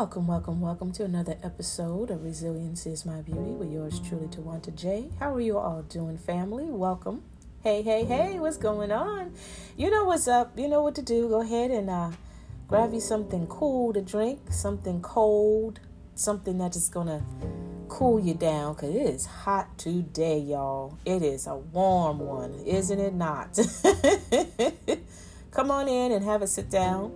Welcome, welcome, welcome to another episode of Resilience is My Beauty with yours truly, Tawanta J. How are you all doing, family? Welcome. Hey, hey, hey, what's going on? You know what's up. You know what to do. Go ahead and uh, grab you something cool to drink, something cold, something that is going to cool you down because it is hot today, y'all. It is a warm one, isn't it not? Come on in and have a sit down.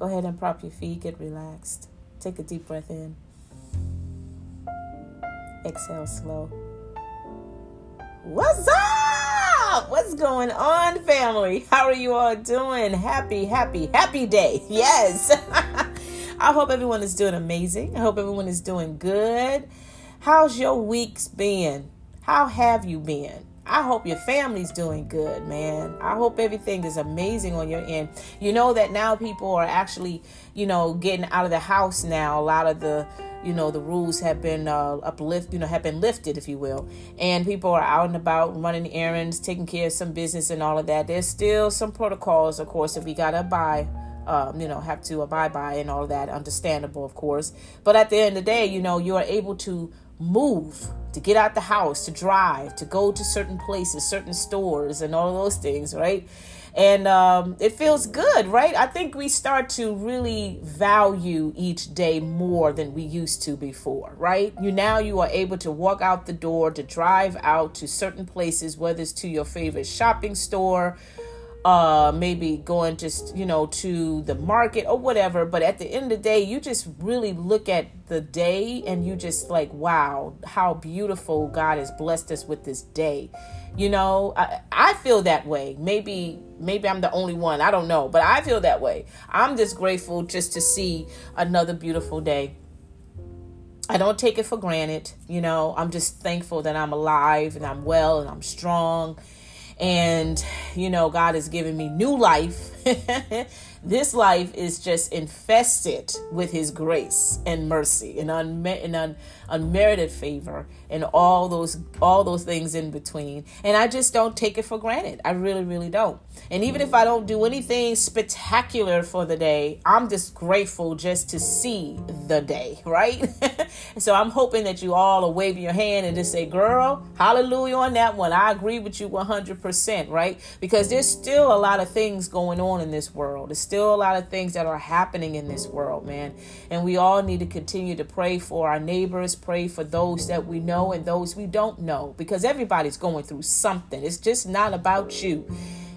Go ahead and prop your feet, get relaxed. Take a deep breath in. Exhale slow. What's up? What's going on, family? How are you all doing? Happy, happy, happy day. Yes. I hope everyone is doing amazing. I hope everyone is doing good. How's your weeks been? How have you been? I hope your family's doing good, man. I hope everything is amazing on your end. You know that now people are actually, you know, getting out of the house now. A lot of the, you know, the rules have been uh, uplift, you know, have been lifted, if you will, and people are out and about running errands, taking care of some business and all of that. There's still some protocols, of course, that we gotta abide um, you know, have to abide by and all of that. Understandable, of course. But at the end of the day, you know, you are able to move, to get out the house, to drive, to go to certain places, certain stores, and all those things, right? And um, it feels good, right? I think we start to really value each day more than we used to before, right? You now you are able to walk out the door, to drive out to certain places, whether it's to your favorite shopping store, uh maybe going just you know to the market or whatever but at the end of the day you just really look at the day and you just like wow how beautiful god has blessed us with this day. You know I, I feel that way. Maybe maybe i'm the only one. I don't know but i feel that way. I'm just grateful just to see another beautiful day. I don't take it for granted. You know, I'm just thankful that I'm alive and I'm well and I'm strong and you know god has given me new life. This life is just infested with his grace and mercy and, unme- and un- unmerited favor and all those all those things in between. And i just don't take it for granted. I really really don't. And even if i don't do anything spectacular for the day i'm just grateful just to see the day right? So i'm hoping that you all are waving your hand and just say girl hallelujah on that one. I agree with you 100% right? Because there's still a lot of things going on in this world. There's still a lot of things that are happening in this world man. And we all need to continue to pray for our neighbors pray for those that we know and those we don't know because everybody's going through something. It's just not about you.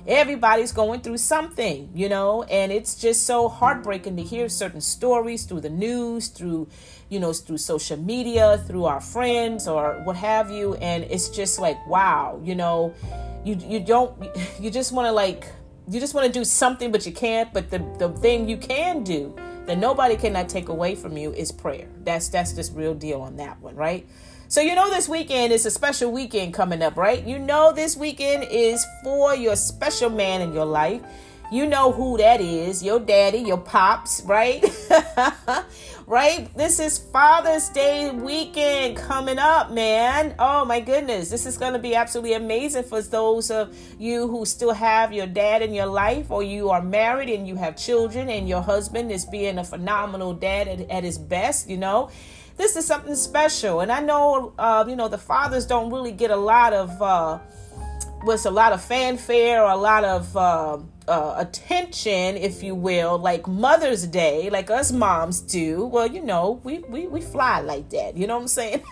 Everybody's going through something, you know, and it's just so heartbreaking to hear certain stories through the news, through, you know, through social media, through our friends or what have you. And it's just like, wow, you know, you you don't you just want to like you just want to do something but you can't but the the thing you can do that nobody cannot take away from you is prayer. That's that's just real deal on that one, right? So you know this weekend is a special weekend coming up, right? You know this weekend is for your special man in your life. You know who that is your daddy, your pops, right? right? This is Father's Day weekend coming up, man. Oh my goodness. This is going to be absolutely amazing for those of you who still have your dad in your life or you are married and you have children and your husband is being a phenomenal dad at, at his best, you know this is something special and i know uh, you know the fathers don't really get a lot of uh, was a lot of fanfare or a lot of uh, uh, attention, if you will, like Mother's Day, like us moms do. Well, you know, we we, we fly like that. You know what I'm saying?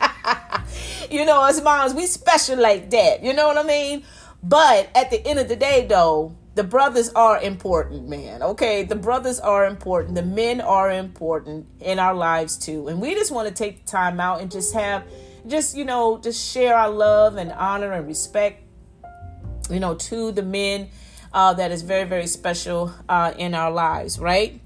you know, us moms, we special like that. You know what I mean? But at the end of the day, though, the brothers are important, man. Okay, the brothers are important. The men are important in our lives too, and we just want to take the time out and just have, just you know, just share our love and honor and respect you know, to the men uh, that is very, very special uh, in our lives, right?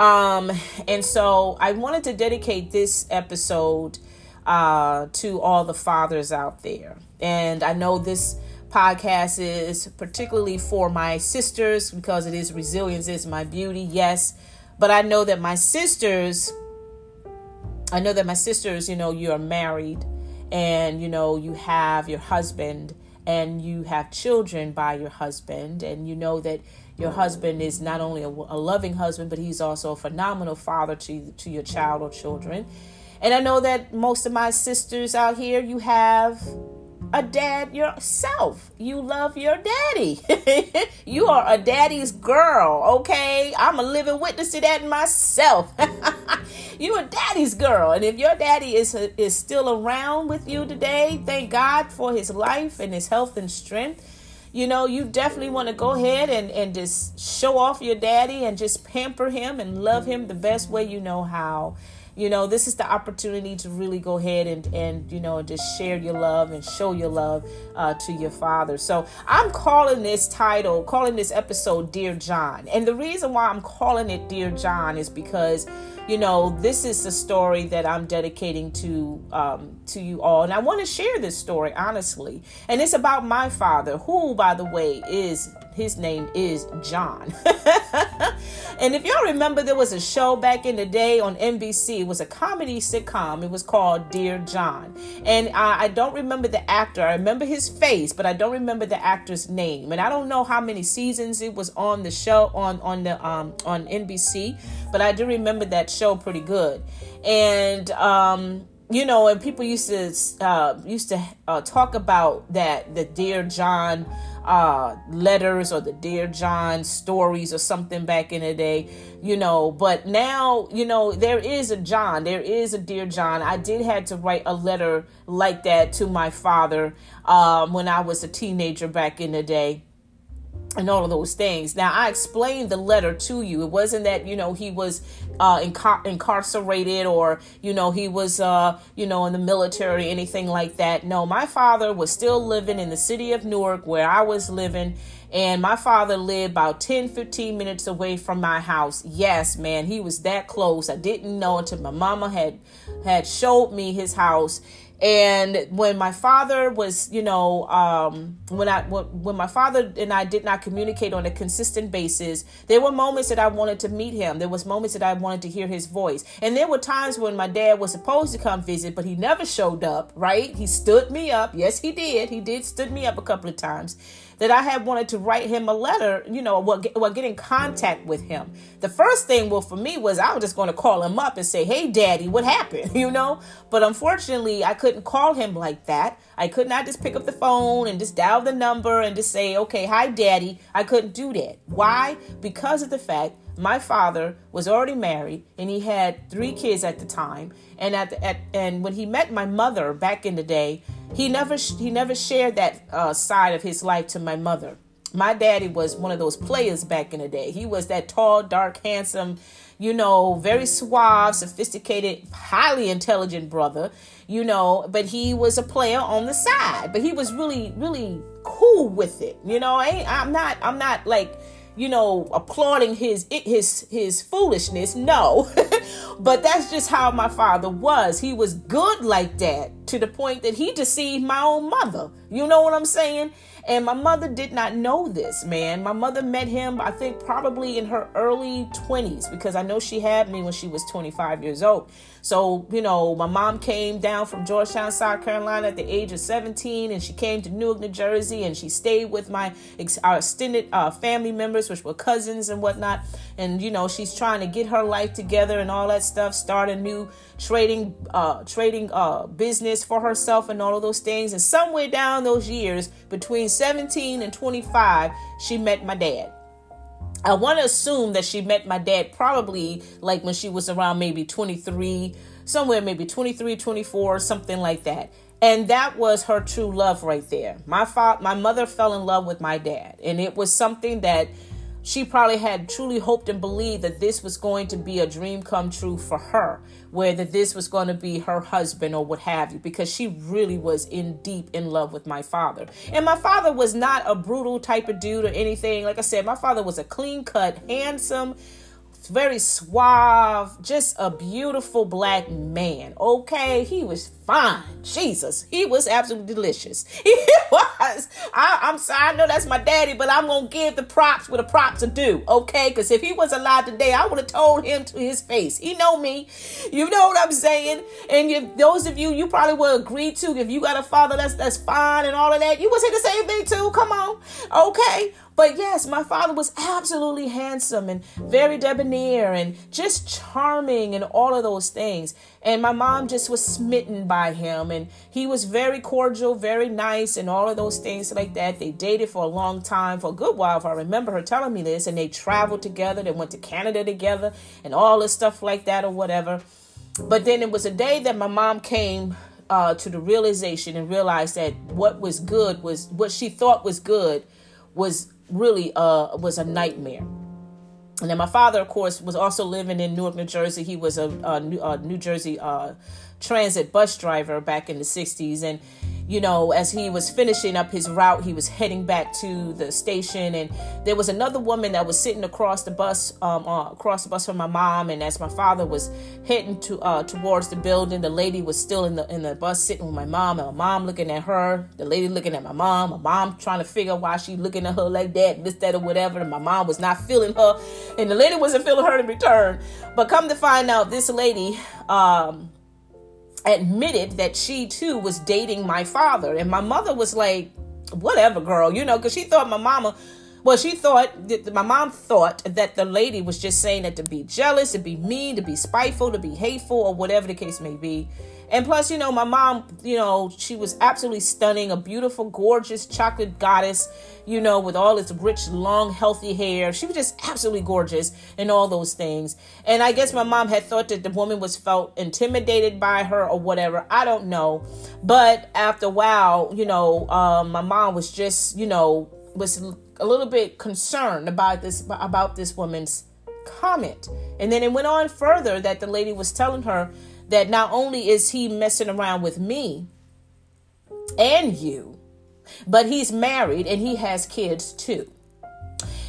Um, and so I wanted to dedicate this episode uh, to all the fathers out there. And I know this podcast is particularly for my sisters because it is resilience is my beauty, yes. But I know that my sisters, I know that my sisters, you know, you are married and, you know, you have your husband and you have children by your husband, and you know that your husband is not only a, a loving husband, but he's also a phenomenal father to, to your child or children. And I know that most of my sisters out here, you have a dad yourself. You love your daddy. you are a daddy's girl, okay? I'm a living witness to that myself. you a daddy's girl. And if your daddy is is still around with you today, thank God for his life and his health and strength. You know, you definitely want to go ahead and, and just show off your daddy and just pamper him and love him the best way you know how you know this is the opportunity to really go ahead and and you know just share your love and show your love uh, to your father. So i'm calling this title calling this episode dear john. And the reason why i'm calling it dear john is because you know this is the story that i'm dedicating to um, to you all. And i want to share this story honestly. And it's about my father who by the way is his name is John. and if y'all remember, there was a show back in the day on NBC. It was a comedy sitcom. It was called Dear John. And I, I don't remember the actor. I remember his face, but I don't remember the actor's name. And I don't know how many seasons it was on the show on on the um on NBC, but I do remember that show pretty good. And um you know, and people used to uh, used to uh, talk about that the Dear John uh, letters or the Dear John stories or something back in the day, you know. But now, you know, there is a John, there is a Dear John. I did had to write a letter like that to my father um, when I was a teenager back in the day and all of those things. Now, I explained the letter to you. It wasn't that, you know, he was uh, incar- incarcerated or, you know, he was, uh, you know, in the military, anything like that. No, my father was still living in the city of Newark where I was living. And my father lived about 10, 15 minutes away from my house. Yes, man, he was that close. I didn't know until my mama had had showed me his house and when my father was you know um, when i when my father and i did not communicate on a consistent basis there were moments that i wanted to meet him. There was moments that i wanted to hear his voice. And there were times when my dad was supposed to come visit but he never showed up right? He stood me up. Yes he did. He did stood me up a couple of times that I had wanted to write him a letter, you know, what get, get in contact with him. The first thing, well, for me was I was just going to call him up and say, "Hey, Daddy, what happened?" You know. But unfortunately, I couldn't call him like that. I could not just pick up the phone and just dial the number and just say, "Okay, hi, Daddy." I couldn't do that. Why? Because of the fact my father was already married and he had three kids at the time and at, the, at and when he met my mother back in the day he never he never shared that uh, side of his life to my mother. My daddy was one of those players back in the day. He was that tall, dark, handsome, you know, very suave, sophisticated, highly intelligent brother, you know, but he was a player on the side. But he was really, really cool with it. You know, I, I'm not, I'm not like you know, applauding his his his foolishness. No. but that's just how my father was. He was good like that to the point that he deceived my own mother. You know what I'm saying? And my mother did not know this, man. My mother met him, I think, probably in her early 20s because I know she had me when she was 25 years old. So, you know, my mom came down from Georgetown, South Carolina at the age of 17, and she came to Newark, New Jersey, and she stayed with my our extended uh, family members, which were cousins and whatnot. And, you know, she's trying to get her life together and all that stuff, start a new trading uh trading uh business for herself and all of those things and somewhere down those years between 17 and 25 she met my dad I want to assume that she met my dad probably like when she was around maybe 23, somewhere maybe 23, 24, something like that. And that was her true love right there. My father, my mother fell in love with my dad, and it was something that she probably had truly hoped and believed that this was going to be a dream come true for her, whether this was going to be her husband or what have you, because she really was in deep in love with my father. And my father was not a brutal type of dude or anything. Like I said, my father was a clean cut, handsome, very suave, just a beautiful black man. Okay, he was fine. Jesus, he was absolutely delicious. He was. I, am sorry, I know that's my daddy, but I'm gonna give the props where the props are due, okay? Because if he was alive today, I would have told him to his face. He know me. You know what I'm saying? And if those of you, you probably will agree to. If you got a father that's that's fine and all of that, you would say the same thing too. Come on, okay? But yes, my father was absolutely handsome and very debonair and just charming and all of those things. And my mom just was smitten by him. And he was very cordial, very nice, and all of those things like that. They dated for a long time, for a good while, if I remember her telling me this. And they traveled together, they went to Canada together, and all this stuff like that, or whatever. But then it was a day that my mom came uh, to the realization and realized that what was good was what she thought was good was really uh, was a nightmare. And then my father, of course, was also living in Newark, New Jersey. He was a, a, New, a New Jersey uh, transit bus driver back in the 60s. And you know, as he was finishing up his route, he was heading back to the station, and there was another woman that was sitting across the bus, um, uh, across the bus from my mom. And as my father was heading to uh, towards the building, the lady was still in the in the bus sitting with my mom, and my mom looking at her, the lady looking at my mom, my mom trying to figure why she looking at her like that, this, that, or whatever. And my mom was not feeling her, and the lady wasn't feeling her in return. But come to find out, this lady, um, admitted that she too was dating my father. And my mother was like, whatever, girl, you know, because she thought my mama, well, she thought, my mom thought that the lady was just saying that to be jealous, to be mean, to be spiteful, to be hateful, or whatever the case may be. And plus, you know, my mom, you know, she was absolutely stunning, a beautiful, gorgeous chocolate goddess, you know, with all its rich, long, healthy hair. She was just absolutely gorgeous and all those things. And I guess my mom had thought that the woman was felt intimidated by her or whatever. I don't know. But after a while, you know, um, my mom was just, you know, was a little bit concerned about this about this woman's comment. And then it went on further that the lady was telling her that not only is he messing around with me and you, but he's married and he has kids too.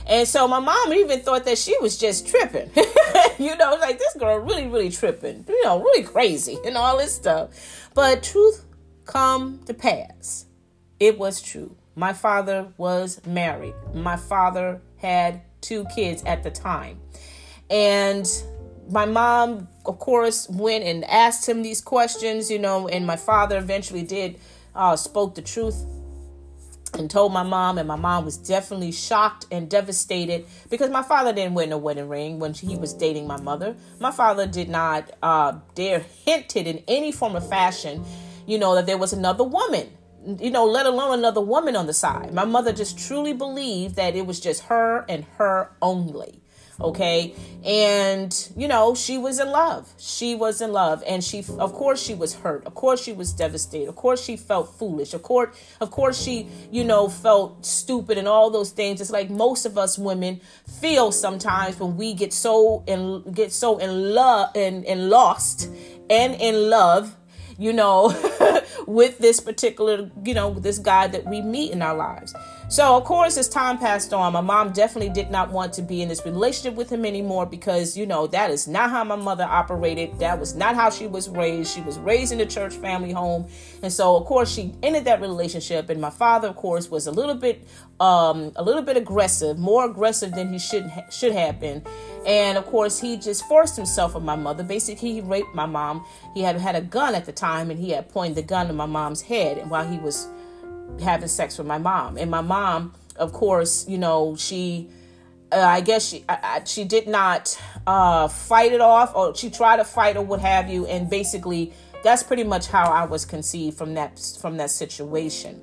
And so my mom even thought that she was just tripping. you know, like this girl really, really tripping, you know, really crazy and all this stuff. But truth come to pass. It was true. My father was married. My father had two kids at the time. And my mom, of course, went and asked him these questions, you know, and my father eventually did uh, spoke the truth and told my mom, and my mom was definitely shocked and devastated because my father didn't wear no wedding ring when he was dating my mother. My father did not uh, dare hint it in any form of fashion, you know, that there was another woman, you know, let alone another woman on the side. My mother just truly believed that it was just her and her only Mm-hmm. okay? And you know she was in love. She was in love. And she of course she was hurt. Of course she was devastated. Of course she felt foolish. Of course of course she you know felt stupid and all those things. It's like most of us women feel sometimes when we get so and get so in love and, and lost and in love you know with this particular you know this guy that we meet in our lives so, of course, as time passed on, my mom definitely did not want to be in this relationship with him anymore because, you know, that is not how my mother operated. That was not how she was raised. She was raised in a church family home. And so, of course, she ended that relationship. And my father, of course, was a little bit, um, a little bit aggressive, more aggressive than he should, ha- should have been. And of course, he just forced himself on my mother. Basically, he raped my mom. He had had a gun at the time and he had pointed the gun to my mom's head while he was having sex with my mom. And my mom, of course, you know, she, uh, I guess she, I, I, she did not uh, fight it off, or she tried to fight or what have you. And basically, that's pretty much how I was conceived from that from that situation.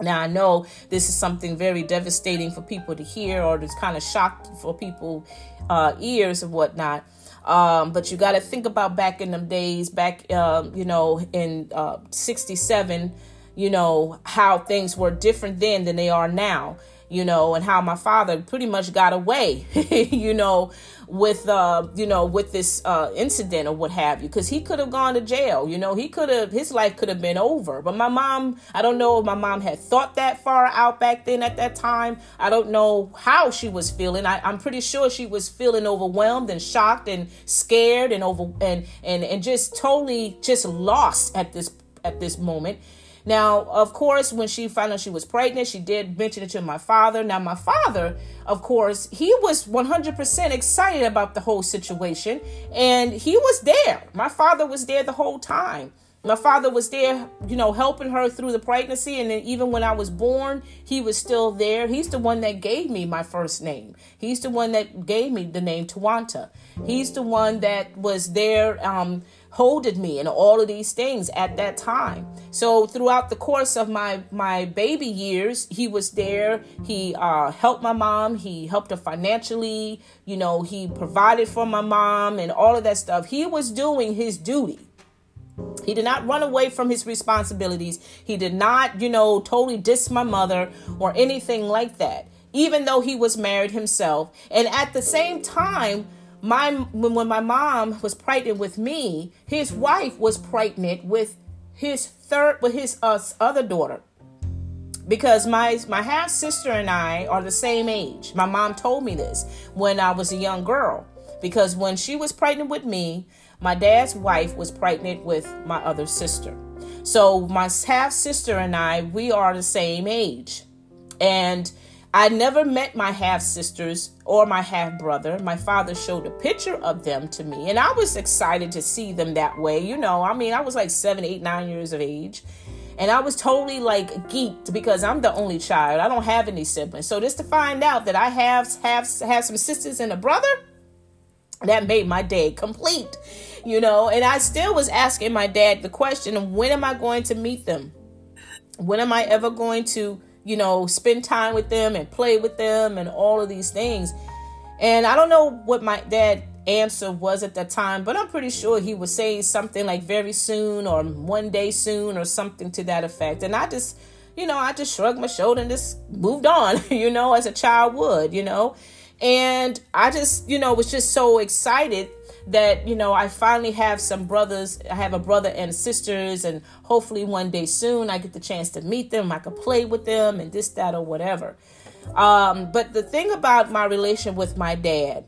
Now I know this is something very devastating for people to hear, or it's kind of shocked for people uh, ears and whatnot. Um, but you got to think about back in them days, back um, you know in uh, '67 uh, you know, how things were different then than they are now. you know, and how my father pretty much got away, you know, with uh, you know, with this uh incident or what have you, because he could have gone to jail, you know, he could have his life could have been over. But my mom, I don't know if my mom had thought that far out back then at that time. I don't know how she was feeling. I, I'm pretty sure she was feeling overwhelmed and shocked and scared and over and and and just totally just lost at this at this moment now, of course, when she found out she was pregnant, she did mention it to my father. Now, my father, of course, he was 100% excited about the whole situation and he was there. My father was there the whole time. My father was there, you know, helping her through the pregnancy. And then even when I was born, he was still there. He's the one that gave me my first name. He's the one that gave me the name Tawanta. He's the one that was there. Um, holded me and all of these things at that time. So throughout the course of my my baby years, he was there. He uh, helped my mom. He helped her financially. You know, he provided for my mom and all of that stuff. He was doing his duty. He did not run away from his responsibilities. He did not, you know, totally diss my mother or anything like that, even though he was married himself. And at the same time, my when, when my mom was pregnant with me, his wife was pregnant with his third with his uh, other daughter. Because my my half sister and I are the same age. My mom told me this when I was a young girl. Because when she was pregnant with me, my dad's wife was pregnant with my other sister. So my half sister and I, we are the same age. And I never met my half sisters or my half brother. My father showed a picture of them to me, and I was excited to see them that way. You know, I mean, I was like seven, eight, nine years of age, and I was totally like geeked because I'm the only child. I don't have any siblings, so just to find out that I have have have some sisters and a brother, that made my day complete. You know, and I still was asking my dad the question: When am I going to meet them? When am I ever going to? You know, spend time with them and play with them and all of these things. And I don't know what my dad answer was at that time, but I'm pretty sure he was saying something like very soon or one day soon or something to that effect. And I just, you know, I just shrugged my shoulder and just moved on, you know, as a child would, you know. And I just, you know, was just so excited that you know I finally have some brothers. I have a brother and sisters, and hopefully one day soon I get the chance to meet them. I could play with them and this, that, or whatever. Um, but the thing about my relation with my dad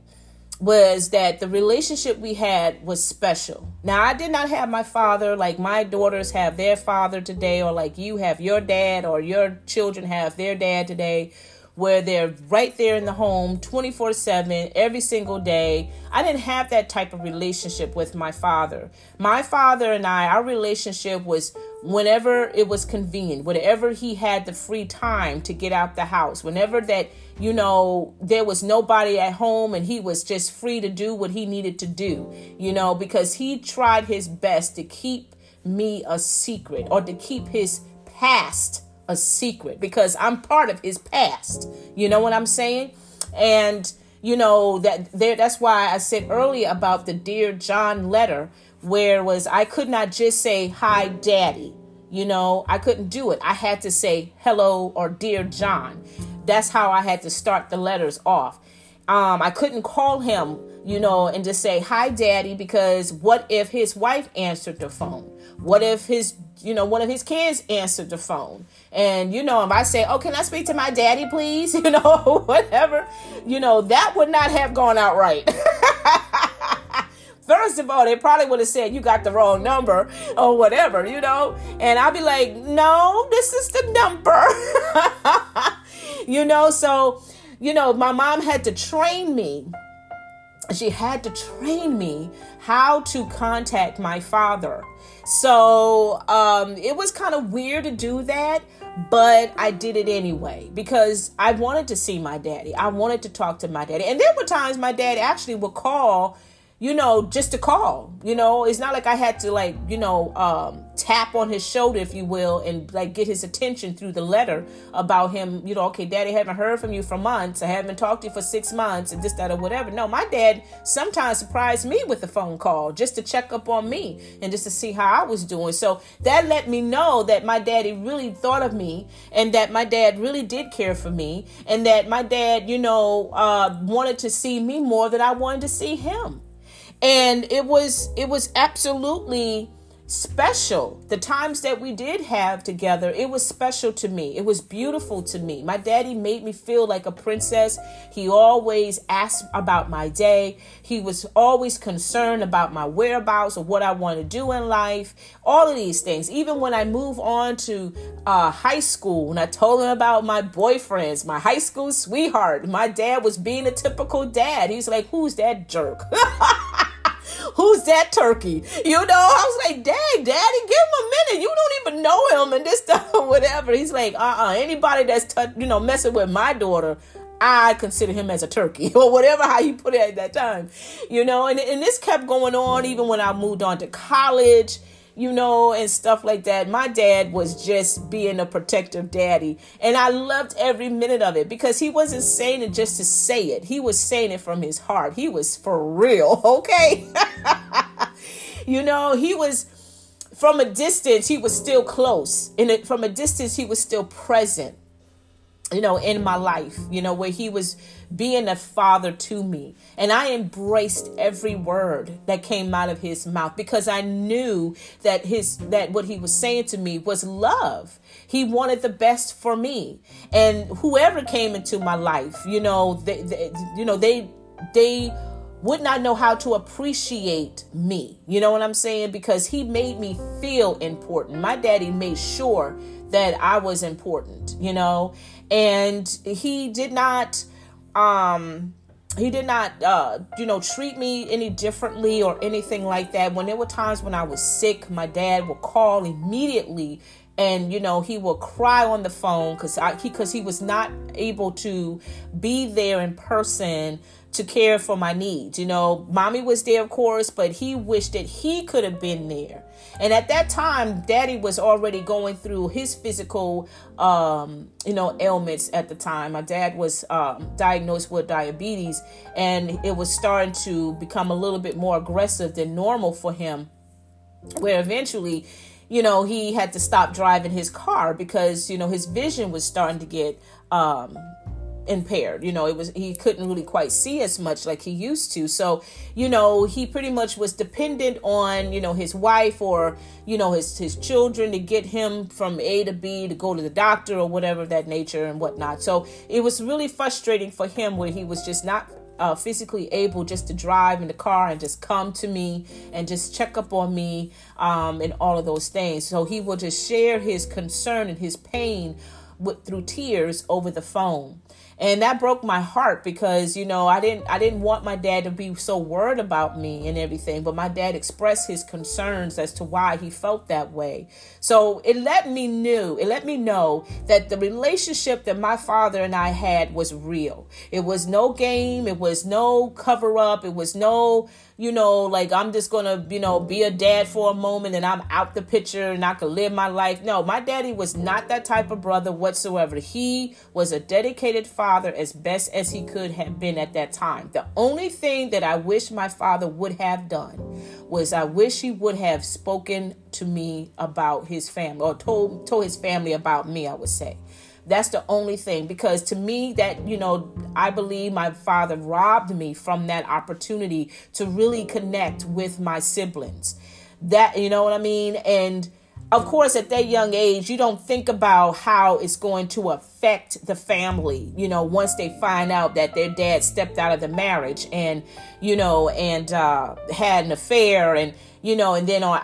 was that the relationship we had was special. Now, I did not have my father like my daughters have their father today, or like you have your dad, or your children have their dad today where they're right there in the home 24 7 every single day. I didn't have that type of relationship with my father. My father and I, our relationship was whenever it was convenient, whenever he had the free time to get out the house, whenever that, you know, there was nobody at home and he was just free to do what he needed to do, you know, because he tried his best to keep me a secret or to keep his past a secret because I'm part of his past. You know what I'm saying? And you know that there that's why I said earlier about the dear John letter where was I could not just say hi daddy. You know, I couldn't do it. I had to say hello or dear John. That's how I had to start the letters off. Um, I couldn't call him, you know, and just say hi daddy because what if his wife answered the phone? What if his you know, one of his kids answered the phone. And, you know, if I say, oh, can I speak to my daddy, please? You know, whatever, you know, that would not have gone out right. First of all, they probably would have said you got the wrong number or whatever, you know. And I'll be like, no, this is the number. you know, so, you know, my mom had to train me. She had to train me how to contact my father so um, it was kind of weird to do that, but I did it anyway because I wanted to see my daddy. I wanted to talk to my daddy. And there were times my daddy actually would call you know, just to call. You know, it's not like I had to like, you know, um, tap on his shoulder, if you will, and like get his attention through the letter about him. You know, okay, daddy, haven't heard from you for months. I haven't talked to you for six months, and this, that, or whatever. No, my dad sometimes surprised me with a phone call just to check up on me and just to see how I was doing. So that let me know that my daddy really thought of me and that my dad really did care for me and that my dad, you know, uh, wanted to see me more than I wanted to see him and it was it was absolutely special. The times that we did have together, it was special to me. It was beautiful to me. My daddy made me feel like a princess. He always asked about my day. He was always concerned about my whereabouts or what I want to do in life. All of these things. Even when I move on to uh, high school, when I told him about my boyfriends, my high school sweetheart, my dad was being a typical dad. He's like, "Who's that jerk?" who's that turkey? You know, I was like, dang, daddy, give him a minute. You don't even know him and this stuff or whatever. He's like, uh-uh, anybody that's, t- you know, messing with my daughter, I consider him as a turkey or whatever how he put it at that time, you know, and, and this kept going on even when I moved on to college you know, and stuff like that. My dad was just being a protective daddy. And I loved every minute of it because he wasn't saying it just to say it. He was saying it from his heart. He was for real, okay? you know, he was from a distance, he was still close. And from a distance, he was still present you know, in my life, you know, where he was being a father to me. And I embraced every word that came out of his mouth because I knew that his that what he was saying to me was love. He wanted the best for me. And whoever came into my life, you know, they, they you know, they they would not know how to appreciate me. You know what I'm saying? Because he made me feel important. My daddy made sure that I was important, you know, and he did not, um, he did not, uh, you know, treat me any differently or anything like that. When there were times when I was sick, my dad would call immediately and you know he would cry on the phone because he because he was not able to be there in person to care for my needs. You know, mommy was there, of course, but he wished that he could have been there. And at that time, daddy was already going through his physical, um, you know, ailments at the time. My dad was um, diagnosed with diabetes, and it was starting to become a little bit more aggressive than normal for him, where eventually you know he had to stop driving his car because you know his vision was starting to get um impaired you know it was he couldn't really quite see as much like he used to. So you know he pretty much was dependent on you know his wife or you know his his children to get him from a to b to go to the doctor or whatever of that nature and whatnot. So it was really frustrating for him where he was just not uh, physically able just to drive in the car and just come to me and just check up on me um, and all of those things. So he will just share his concern and his pain with, through tears over the phone and that broke my heart because you know i didn't i didn't want my dad to be so worried about me and everything but my dad expressed his concerns as to why he felt that way. So it let me knew it let me know that the relationship that my father and i had was real. It was no game it was no cover up it was no you know, like I'm just gonna, you know, be a dad for a moment and I'm out the picture and I can live my life. No, my daddy was not that type of brother whatsoever. He was a dedicated father as best as he could have been at that time. The only thing that I wish my father would have done was I wish he would have spoken to me about his family or told told his family about me, I would say. That's the only thing because to me that you know I believe my father robbed me from that opportunity to really connect with my siblings. That you know what I mean and of course, at that young age, you don't think about how it's going to affect the family, you know, once they find out that their dad stepped out of the marriage and, you know, and uh, had an affair and, you know, and then on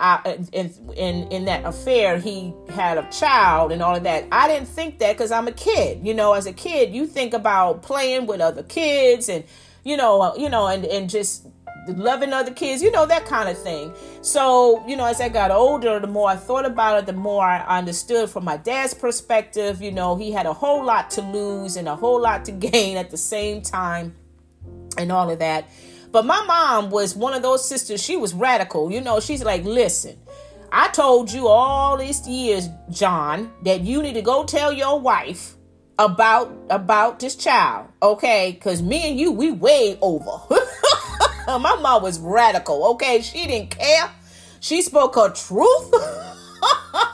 in, in in that affair he had a child and all of that. I didn't think that because I'm a kid. You know, as a kid, you think about playing with other kids and you know, uh, you know, and and just loving other kids, you know, that kind of thing. So, you know, as I got older, the more I thought about it, the more I understood from my dad's perspective. You know, he had a whole lot to lose and a whole lot to gain at the same time, and all of that. But my mom was one of those sisters, she was radical. You know, she's like, listen, I told you all these years, John, that you need to go tell your wife about about this child, okay? Because me and you, we way over. my mom was radical, okay? She didn't care. She spoke her truth.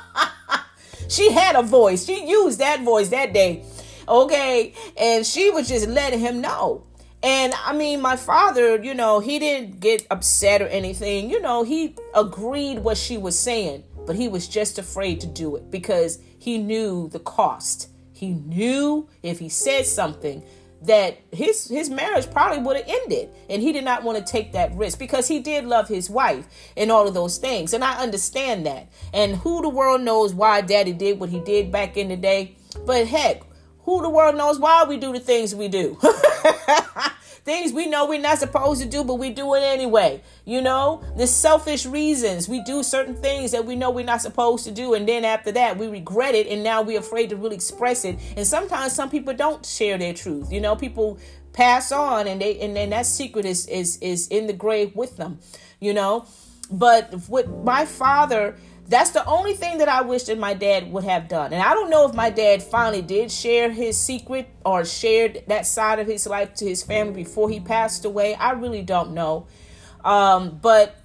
she had a voice. She used that voice that day, okay? And she was just letting him know. And I mean, my father, you know, he didn't get upset or anything. You know, he agreed what she was saying, but he was just afraid to do it because he knew the cost. He knew if he said something that his his marriage probably would have ended and he did not want to take that risk because he did love his wife and all of those things and I understand that and who the world knows why daddy did what he did back in the day but heck who the world knows why we do the things we do. things we know we're not supposed to do, but we do it anyway. You know, the selfish reasons we do certain things that we know we're not supposed to do, and then after that we regret it, and now we're afraid to really express it. And sometimes some people don't share their truth. You know, people pass on, and they and then that secret is is is in the grave with them. You know, but with my father that's the only thing that I wish that my dad would have done. And I don't know if my dad finally did share his secret or shared that side of his life to his family before he passed away. I really don't know. Um, but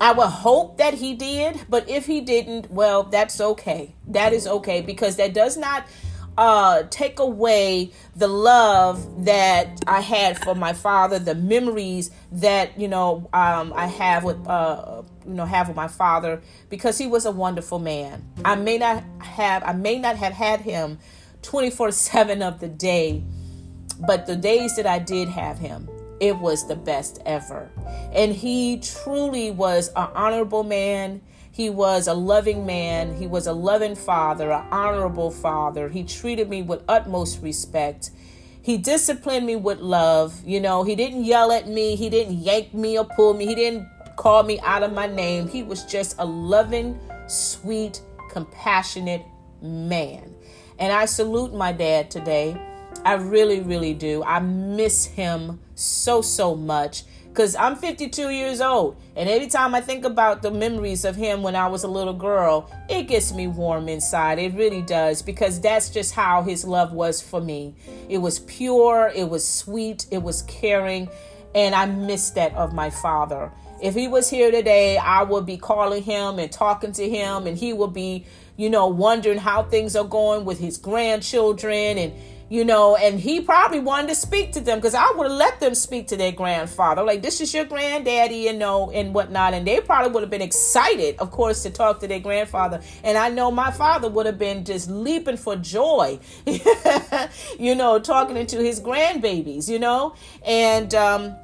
I would hope that he did. But if he didn't, well, that's okay. That is okay because that does not uh, take away the love that I had for my father, the memories that you know um, I have with uh, you know have with my father because he was a wonderful man. I may not have I may not have had him 24/7 of the day, but the days that I did have him, it was the best ever. And he truly was an honorable man. He was a loving man. He was a loving father, an honorable father. He treated me with utmost respect. He disciplined me with love. You know, he didn't yell at me. He didn't yank me or pull me. He didn't call me out of my name. He was just a loving, sweet, compassionate man. And I salute my dad today. I really, really do. I miss him so, so much because I'm 52 years old. And every time I think about the memories of him when I was a little girl, it gets me warm inside. It really does because that's just how his love was for me. It was pure, it was sweet, it was caring. And I miss that of my father. If he was here today, I would be calling him and talking to him, and he would be, you know, wondering how things are going with his grandchildren and you know, and he probably wanted to speak to them because I would have let them speak to their grandfather. Like, this is your granddaddy, you know, and whatnot. And they probably would have been excited, of course, to talk to their grandfather. And I know my father would have been just leaping for joy, you know, talking to his grandbabies, you know, and, um,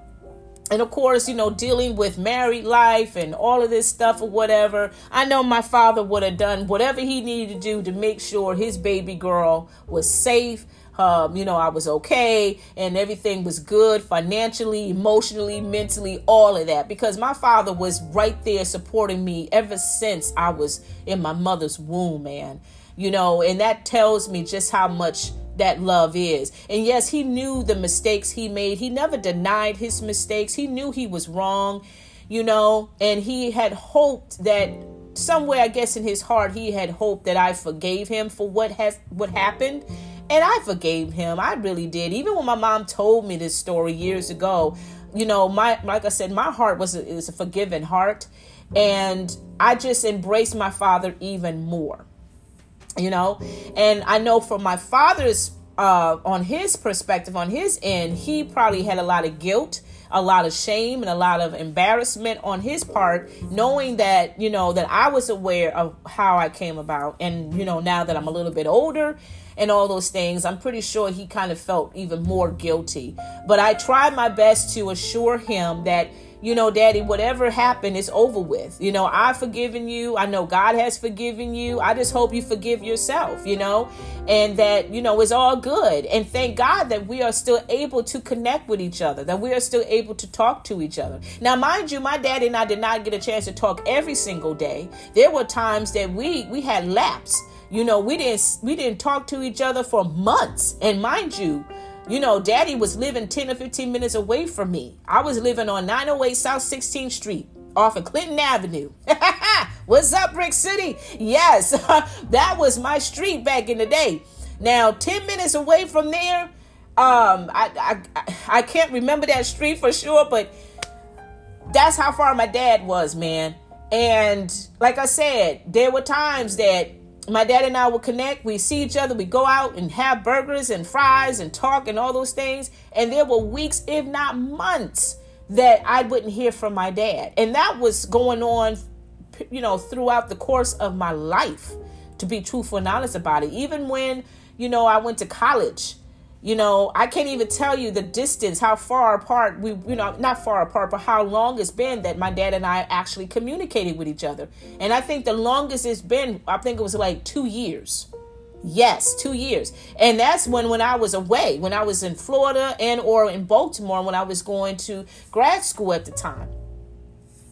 and of course, you know, dealing with married life and all of this stuff or whatever. I know my father would have done whatever he needed to do to make sure his baby girl was safe, um, you know, I was okay and everything was good financially, emotionally, mentally, all of that. Because my father was right there supporting me ever since I was in my mother's womb, man. You know, and that tells me just how much that love is. And yes, he knew the mistakes he made. He never denied his mistakes. He knew he was wrong, you know, and he had hoped that somewhere I guess in his heart he had hoped that I forgave him for what has what happened and I forgave him. I really did. Even when my mom told me this story years ago, you know, my like I said, my heart was a, is a forgiving heart, and I just embraced my father even more. You know, and I know from my father's uh, on his perspective, on his end, he probably had a lot of guilt a lot of shame and a lot of embarrassment on his part, knowing that, you know, that I was aware of how I came about. And, you know, now that I'm a little bit older and all those things, I'm pretty sure he kind of felt even more guilty. But I tried my best to assure him that you know, daddy, whatever happened it's over with. You know, I've forgiven you. I know God has forgiven you. I just hope you forgive yourself, you know, and that, you know, it's all good. And thank God that we are still able to connect with each other, that we are still able to talk to each other. Now, mind you, my daddy and I did not get a chance to talk every single day. There were times that we we had laps. You know, we didn't we didn't talk to each other for months. And mind you, You know, daddy was living 10 or 15 minutes away from me. I was living on 908 South 16th Street off of Clinton Avenue. What's up, Brick City? Yes, that was my street back in the day. Now, 10 minutes away from there, um, I, I, I can't remember that street for sure, but that's how far my dad was, man. And like I said, there were times that my dad and I would connect. We see each other. We go out and have burgers and fries and talk and all those things. And there were weeks, if not months, that I wouldn't hear from my dad. And that was going on, you know, throughout the course of my life, to be truthful and honest about it. Even when, you know, I went to college you know, I can't even tell you the distance, how far apart we, you know, not far apart, but how long it's been that my dad and I actually communicated with each other. And I think the longest it's been, I think it was like two years. Yes, two years. And that's when when I was away, when I was in Florida and or in Baltimore when I was going to grad school at the time.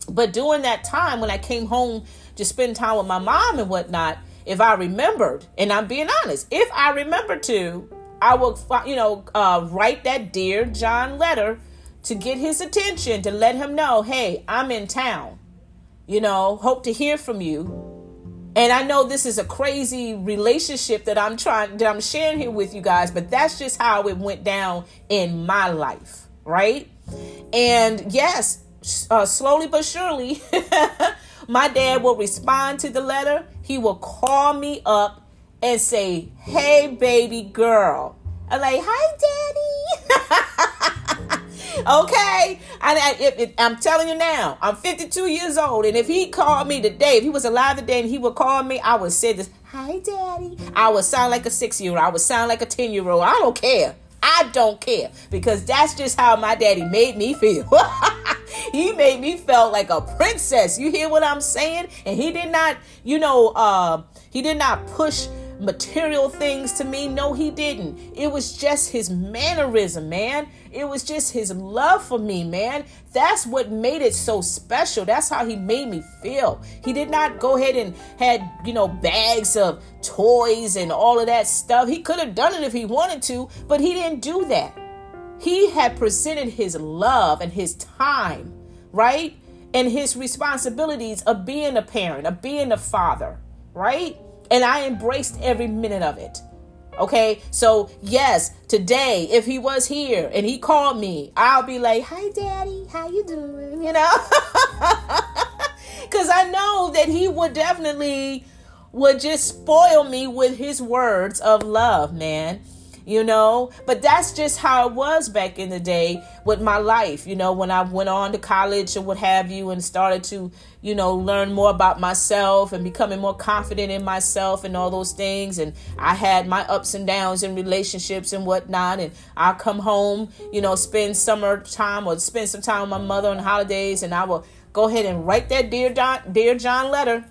But during that time when I came home to spend time with my mom and whatnot, if I remembered, and I'm being honest, if I remember to, I will, you know, uh, write that dear John letter to get his attention to let him know, hey, I'm in town. You know, hope to hear from you. And I know this is a crazy relationship that I'm trying that I'm sharing here with you guys, but that's just how it went down in my life, right? And yes, uh, slowly but surely, my dad will respond to the letter. He will call me up and say, Hey, baby girl. I'm like, Hi, daddy. okay. I, I'm telling you now, I'm 52 years old. And if he called me today, if he was alive today and he would call me, I would say this, Hi, daddy. I would sound like a six year old. I would sound like a 10 year old. I don't care. I don't care because that's just how my daddy made me feel. he made me feel like a princess. You hear what I'm saying? And he did not, you know, uh, he did not push material things to me. No, he didn't. It was just his mannerism, man. It was just his love for me, man. That's what made it so special. That's how he made me feel. He did not go ahead and had, you know, bags of toys and all of that stuff. He could have done it if he wanted to, but he didn't do that. He had presented his love and his time, right? And his responsibilities of being a parent, of being a father, right? And I embraced every minute of it. Okay, so yes, today if he was here and he called me, I'll be like, "Hi, Daddy, how you doing?" You know, because I know that he would definitely would just spoil me with his words of love, man. You know? But that's just how it was back in the day with my life you know when i went on to college and what have you and started to you know learn more about myself and becoming more confident in myself and all those things. And i had my ups and downs in relationships and whatnot. And i come home you know spend summer time or spend some time with my mother on holidays. And i will go ahead and write that dear john dear john letter.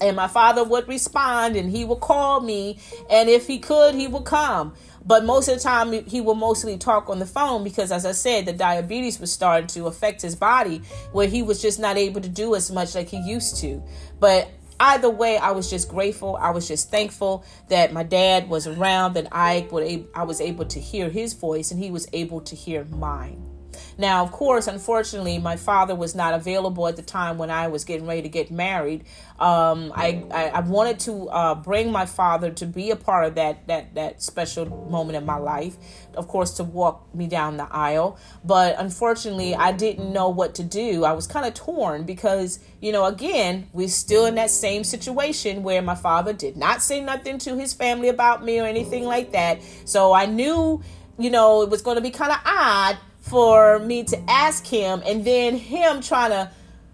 And my father would respond and he would call me. And if he could he would come but most of the time he would mostly talk on the phone because as i said the diabetes was starting to affect his body where he was just not able to do as much like he used to. But either way i was just grateful. I was just thankful that my dad was around that i would i was able to hear his voice and he was able to hear mine now, of course, unfortunately, my father was not available at the time when I was getting ready to get married. Um, I, I, I wanted to uh, bring my father to be a part of that that that special moment in my life. Of course, to walk me down the aisle, but unfortunately, I didn't know what to do. I was kind of torn because you know, again, we're still in that same situation where my father did not say nothing to his family about me or anything like that. So I knew, you know, it was going to be kind of odd for me to ask him and then him trying to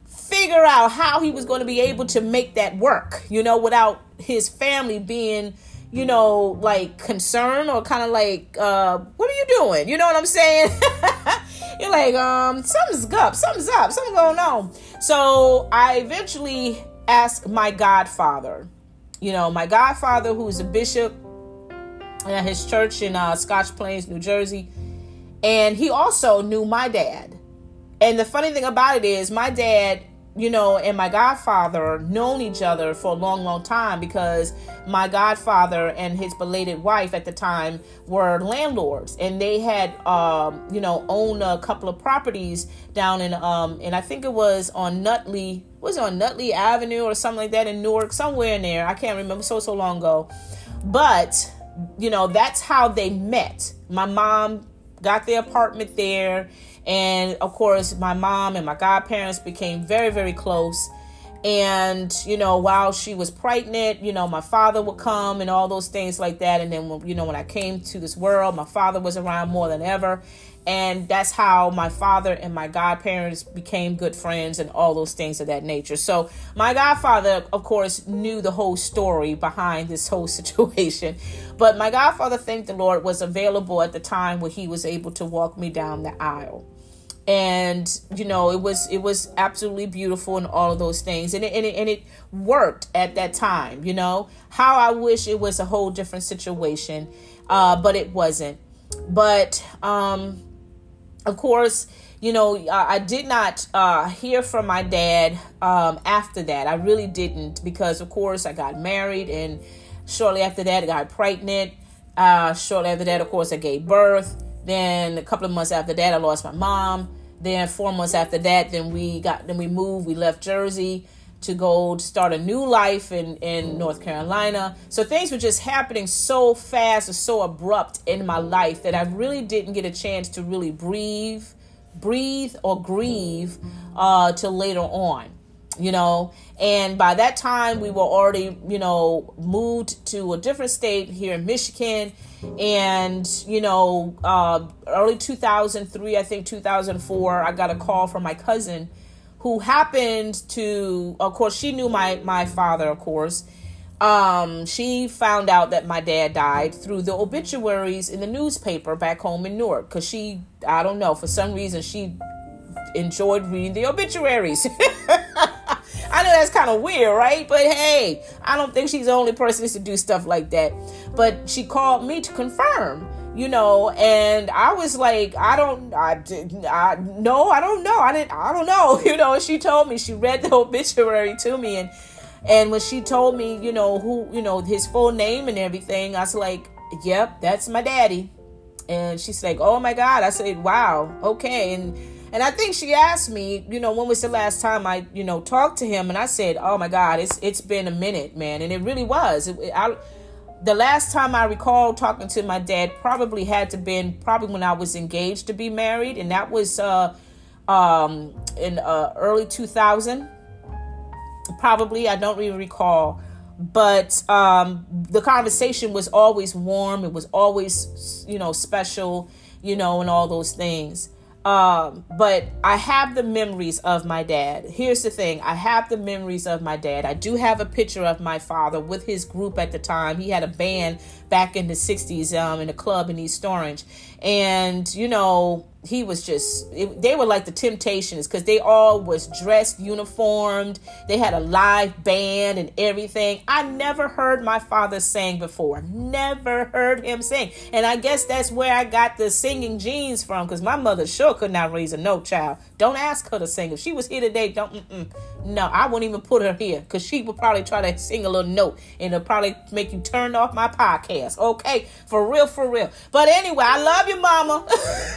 figure out how he was going to be able to make that work, you know, without his family being, you know, like concerned or kind of like, uh, what are you doing? You know what I'm saying? You're like, um, something's up, something's up, something's going on. So I eventually asked my godfather, you know, my godfather who's a bishop at his church in uh, Scotch Plains, New Jersey and he also knew my dad. And the funny thing about it is, my dad you know, and my godfather known each other for a long, long time because my godfather and his belated wife at the time were landlords, and they had, um, you know, owned a couple of properties down in, um, and I think it was on Nutley, was it on Nutley Avenue or something like that in Newark, somewhere in there. I can't remember so so long ago, but you know, that's how they met. My mom got the apartment there and of course, my mom and my godparents became very, very close. And, you know, while she was pregnant, you know, my father would come and all those things like that. And then, you know, when I came to this world, my father was around more than ever. And that's how my father and my godparents became good friends and all those things of that nature. So, my godfather, of course, knew the whole story behind this whole situation. But my godfather, thank the Lord, was available at the time where he was able to walk me down the aisle and you know it was it was absolutely beautiful and all of those things and it, and it, and it worked at that time you know how i wish it was a whole different situation uh, but it wasn't but um of course you know i, did not uh, hear from my dad um, after that. I really didn't because of course i got married and shortly after that i got pregnant. Uh, shortly after that of course i gave birth. Then a couple of months after that i lost my mom. Then four months after that, then we got then we moved. We left Jersey to go start a new life in in North Carolina. So things were just happening so fast and so abrupt in my life that I really didn't get a chance to really breathe, breathe or grieve uh, till later on you know and by that time we were already you know moved to a different state here in michigan and you know uh, early 2003 i think 2004 i got a call from my cousin who happened to of course she knew my my father of course um, she found out that my dad died through the obituaries in the newspaper back home in newark because she i don't know for some reason she enjoyed reading the obituaries I know that's kind of weird, right? But hey, I don't think she's the only person to do stuff like that. But she called me to confirm, you know, and I was like, I don't, I, did I no, I don't know, I didn't, I don't know, you know. she told me she read the obituary to me, and and when she told me, you know, who, you know, his full name and everything, I was like, yep, that's my daddy. And she's like, oh my God. I said, wow, okay, and and I think she asked me, you know, when was the last time I, you know, talked to him? And I said, oh my God, it's it's been a minute, man, and it really was. It, I, the last time I recall talking to my dad probably had to been probably when I was engaged to be married, and that was uh, um, in uh, early 2000. Probably, I don't really recall, but um, the conversation was always warm. It was always, you know, special, you know, and all those things. Um, but I have the memories of my dad. Here's the thing I have the memories of my dad. I do have a picture of my father with his group at the time. He had a band back in the 60s um, in a club in East Orange. And, you know, he was just it, they were like the temptations because they all was dressed uniformed. They had a live band and everything. I never heard my father sing before. Never heard him sing. And i guess that's where i got the singing genes from because my mother sure could not raise a note child. Don't ask her to sing. If she was here today don't no i wouldn't even put her here because she would probably try to sing a little note and it'll probably make you turn off my podcast. Okay? For real for real. But anyway i love you mama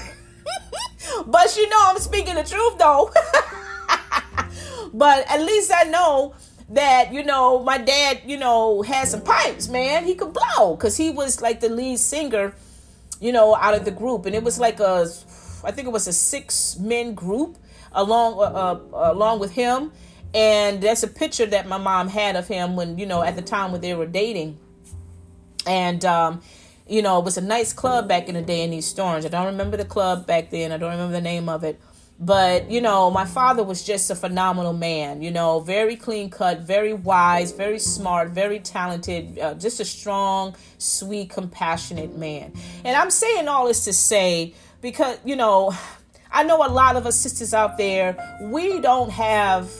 but you know I'm speaking the truth though. but at least I know that you know my dad you know had some pipes man. He could blow because he was like the lead singer you know out of the group. And it was like a i think it was a six men group along uh, uh, along with him. And that's a picture that my mom had of him when you know at the time when they were dating. And um you know, it was a nice club back in the day in East Orange. I don't remember the club back then. I don't remember the name of it. But, you know, my father was just a phenomenal man, you know, very clean cut, very wise, very smart, very talented, uh, just a strong, sweet, compassionate man. And I'm saying all this to say, because, you know, I know a lot of us sisters out there, we don't have,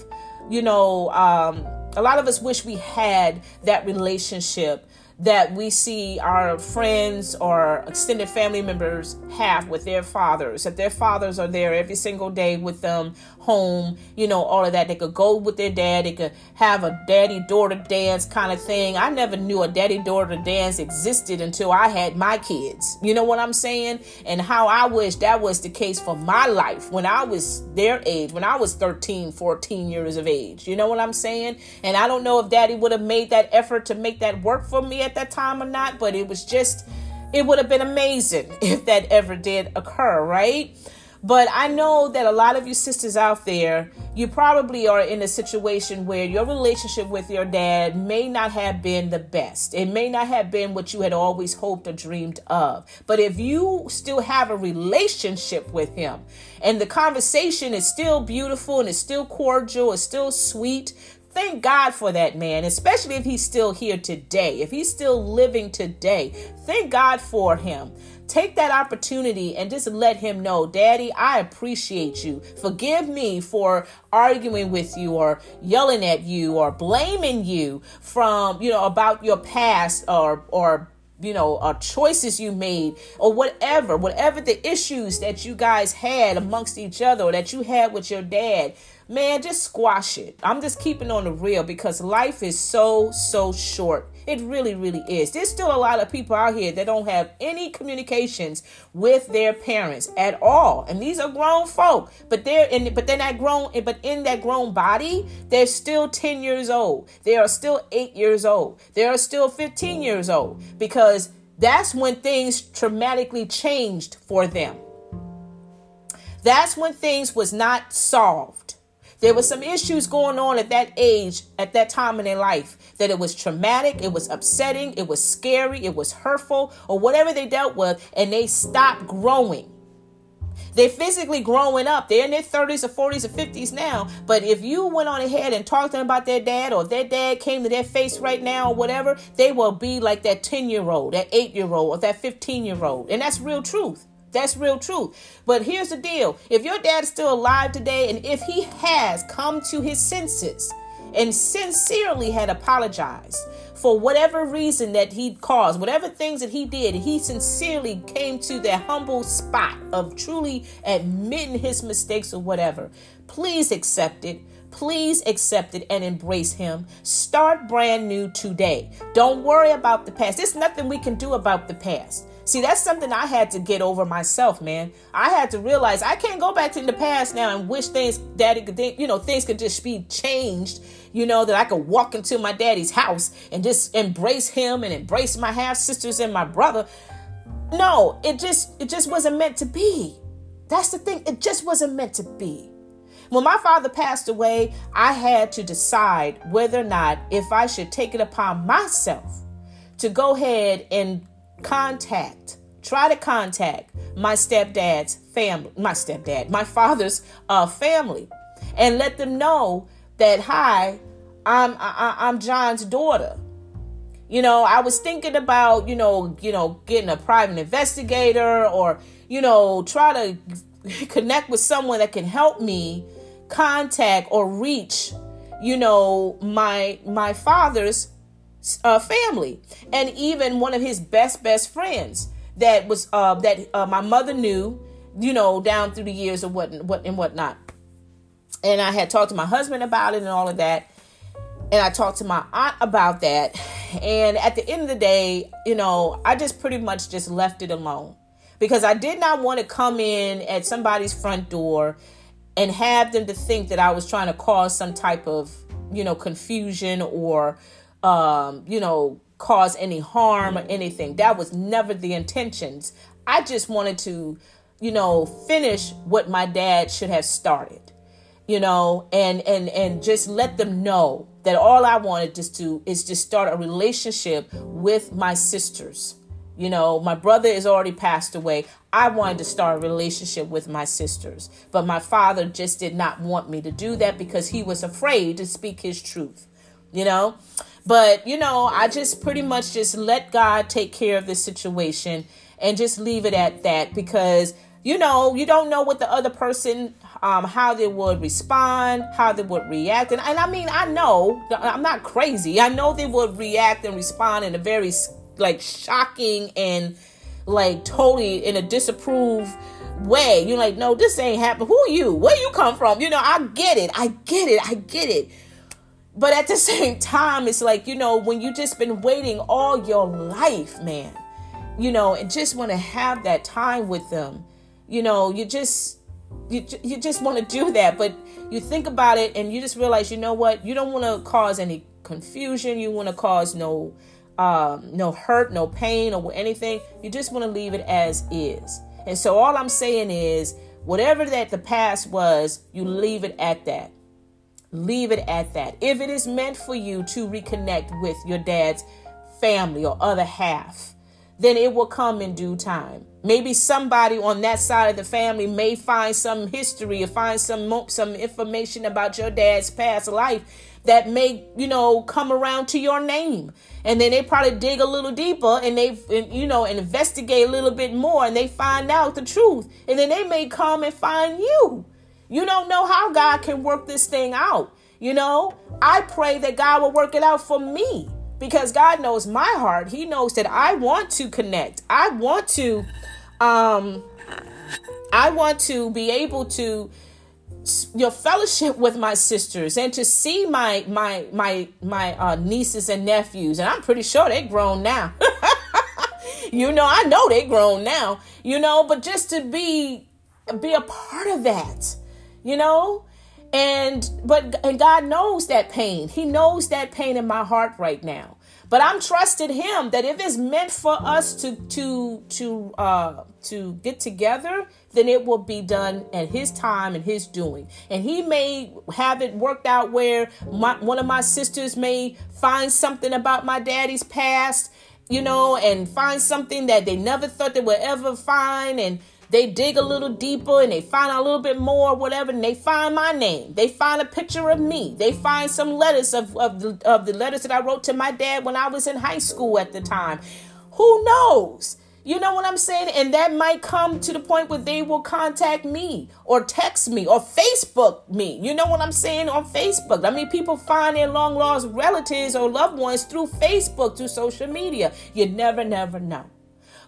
you know, um, a lot of us wish we had that relationship that we see our friends or extended family members have with their fathers. If their fathers are there every single day with them home, you know, all of that. They could go with their dad. They could have a daddy daughter dance kind of thing. I never knew a daddy daughter dance existed until I had my kids. You know what I'm saying? And how I wish that was the case for my life when I was their age, when I was 13, 14 years of age. You know what I'm saying? And I don't know if daddy would have made that effort to make that work for me at that time or not, but it was just, it would have been amazing if that ever did occur, right? But I know that a lot of you sisters out there, you probably are in a situation where your relationship with your dad may not have been the best. It may not have been what you had always hoped or dreamed of. But if you still have a relationship with him and the conversation is still beautiful and it's still cordial, it's still sweet, Thank God for that man, especially if he's still here today, if he's still living today. Thank God for him. Take that opportunity and just let him know, Daddy, I appreciate you. Forgive me for arguing with you or yelling at you or blaming you from, you know, about your past or, or, you know, uh, choices you made or whatever, whatever the issues that you guys had amongst each other or that you had with your dad man, just squash it. I'm just keeping on the real because life is so, so short. It really, really is. There's still a lot of people out here that don't have any communications with their parents at all. And these are grown folk, but they're in but they're not grown, but in that grown body, they're still 10 years old. They are still 8 years old. They are still 15 years old because that's when things traumatically changed for them. That's when things was not solved. There was some issues going on at that age, at that time in their life, that it was traumatic, it was upsetting, it was scary, it was hurtful, or whatever they dealt with, and they stopped growing. They're physically growing up. They're in their 30s or 40s or 50s now. But if you went on ahead and talked to them about their dad, or their dad came to their face right now, or whatever, they will be like that 10 year old, that 8 year old, or that 15 year old. And that's real truth. That's real truth. But here's the deal if your dad is still alive today, and if he has come to his senses and sincerely had apologized for whatever reason that he caused, whatever things that he did, he sincerely came to that humble spot of truly admitting his mistakes or whatever, please accept it. Please accept it and embrace him. Start brand new today. Don't worry about the past. There's nothing we can do about the past. See, that's something I had to get over myself, man. I had to realize I can't go back to the past now and wish things, daddy could, you know, things could just be changed. You know that I could walk into my daddy's house and just embrace him and embrace my half sisters and my brother. No, it just, it just wasn't meant to be. That's the thing. It just wasn't meant to be. When my father passed away, I had to decide whether or not if I should take it upon myself to go ahead and contact, try to contact my stepdad's family, my stepdad, my father's uh, family, and let them know that hi, I'm I, I'm John's daughter. You know, I was thinking about you know you know getting a private investigator or you know try to connect with someone that can help me contact or reach you know my my father's uh, family, and even one of his best best friends that was uh, that uh, my mother knew, you know, down through the years of what what and whatnot. And I had talked to my husband about it and all of that, and I talked to my aunt about that. And at the end of the day, you know, I just pretty much just left it alone because I did not want to come in at somebody's front door and have them to think that I was trying to cause some type of, you know, confusion or um, you know, cause any harm or anything. That was never the intentions. I just wanted to, you know, finish what my dad should have started. You know, and and and just let them know that all I wanted just to is just start a relationship with my sisters. You know, my brother is already passed away. I wanted to start a relationship with my sisters, but my father just did not want me to do that because he was afraid to speak his truth. You know, but, you know, I just pretty much just let God take care of this situation and just leave it at that because you know, you don't know what the other person, um, how they would respond, how they would react. And, and I mean, I know, I'm not crazy. I know they would react and respond in a very, like, shocking and, like, totally in a disapproved way. You're like, no, this ain't happening. Who are you? Where you come from? You know, I get it. I get it. I get it. But at the same time, it's like, you know, when you just been waiting all your life, man, you know, and just want to have that time with them you know, you just you you just want to do that, but you think about it and you just realize, you know what? You don't want to cause any confusion. You want to cause no um, no hurt, no pain, or anything. You just want to leave it as is. And so all I'm saying is, whatever that the past was, you leave it at that. Leave it at that. If it is meant for you to reconnect with your dad's family or other half, then it will come in due time. Maybe somebody on that side of the family may find some history or find some some information about your dad's past life that may, you know, come around to your name. And then they probably dig a little deeper and they, you know, investigate a little bit more and they find out the truth. And then they may come and find you. You don't know how God can work this thing out. You know, I pray that God will work it out for me because God knows my heart. He knows that I want to connect. I want to um I want to be able to your fellowship with my sisters and to see my my my my uh, nieces and nephews and I'm pretty sure they grown now. you know, I know they grown now, you know, but just to be be a part of that, you know? And but and God knows that pain. He knows that pain in my heart right now. But I'm trusting him that if it's meant for us to to to uh to get together, then it will be done at his time and his doing. And he may have it worked out where my, one of my sisters may find something about my daddy's past, you know, and find something that they never thought they would ever find and they dig a little deeper and they find out a little bit more, whatever, and they find my name. They find a picture of me. They find some letters of, of, the, of the letters that I wrote to my dad when I was in high school at the time. Who knows? You know what I'm saying? And that might come to the point where they will contact me or text me or Facebook me. You know what I'm saying? On Facebook. I mean, people find their long lost relatives or loved ones through Facebook, through social media. You never, never know.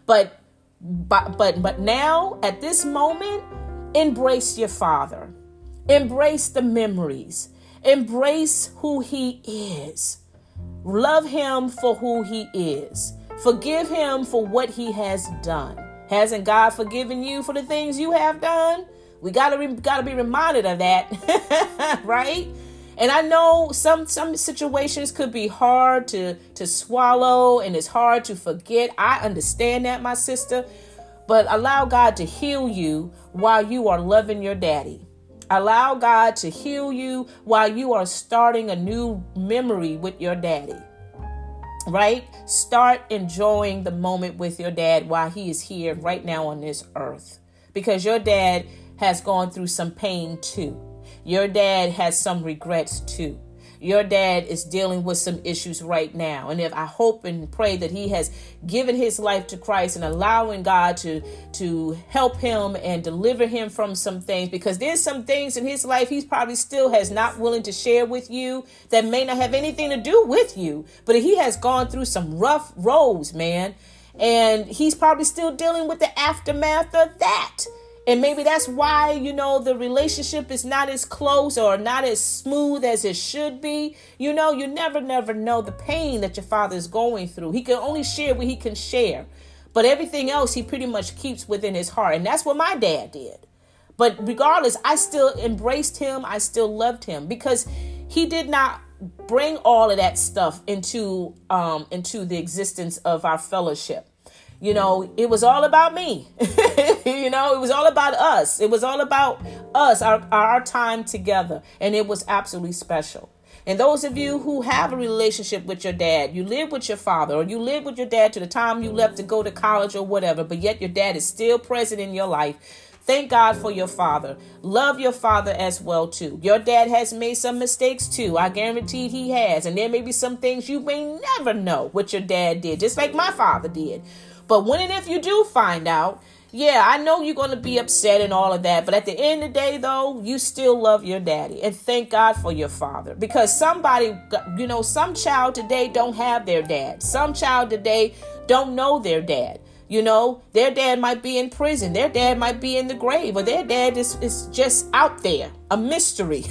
But but but but now at this moment embrace your father. Embrace the memories. Embrace who he is. Love him for who he is. Forgive him for what he has done. Hasn't god forgiven you for the things you have done? We gotta re- gotta be reminded of that right and I know some some situations could be hard to to swallow and it's hard to forget. I understand that, my sister. But allow God to heal you while you are loving your daddy. Allow God to heal you while you are starting a new memory with your daddy. Right? Start enjoying the moment with your dad while he is here right now on this earth. Because your dad has gone through some pain too. Your dad has some regrets too. Your dad is dealing with some issues right now. And if I hope and pray that he has given his life to Christ and allowing God to to help him and deliver him from some things because there's some things in his life he's probably still has not willing to share with you that may not have anything to do with you. But he has gone through some rough roads, man. And he's probably still dealing with the aftermath of that. And maybe that's why, you know, the relationship is not as close or not as smooth as it should be. You know, you never, never know the pain that your father is going through. He can only share what he can share. But everything else he pretty much keeps within his heart. And that's what my dad did. But regardless, I still embraced him. I still loved him because he did not bring all of that stuff into um into the existence of our fellowship you know, it was all about me. you know, it was all about us. It was all about us, our, our time together. And it was absolutely special. And those of you who have a relationship with your dad, you live with your father, or you live with your dad to the time you left to go to college or whatever, but yet your dad is still present in your life. Thank God for your father. Love your father as well too. Your dad has made some mistakes too. I guarantee he has. And there may be some things you may never know what your dad did, just like my father did. But when and if you do find out, yeah, I know you're going to be upset and all of that, but at the end of the day, though, you still love your daddy. And thank God for your father. Because somebody, you know, some child today don't have their dad. Some child today don't know their dad. You know, their dad might be in prison, their dad might be in the grave, or their dad is, is just out there, a mystery.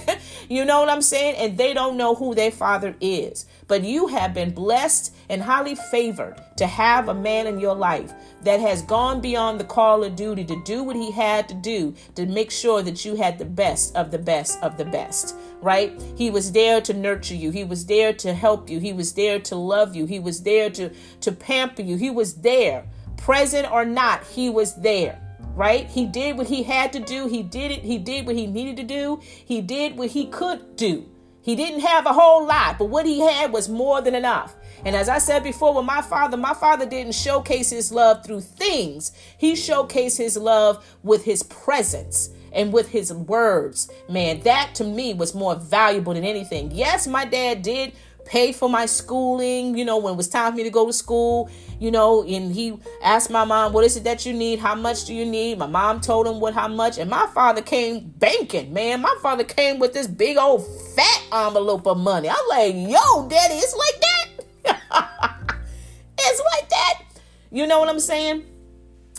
you know what I'm saying? And they don't know who their father is. But you have been blessed and highly favored to have a man in your life that has gone beyond the call of duty to do what he had to do to make sure that you had the best of the best of the best, right? He was there to nurture you. He was there to help you. He was there to love you. He was there to, to pamper you. He was there, present or not, he was there right? He did what he had to do. He did it. He did what he needed to do. He did what he could do. He didn't have a whole lot, but what he had was more than enough. And as I said before, with my father, my father didn't showcase his love through things, he showcased his love with his presence and with his words. Man, that to me was more valuable than anything. Yes, my dad did pay for my schooling, you know, when it was time for me to go to school, you know, and he asked my mom, what is it that you need? How much do you need? My mom told him what, how much. And my father came banking, man. My father came with this big old fat envelope of money. I'm like, yo, daddy, it's like that. it's like that. You know what I'm saying?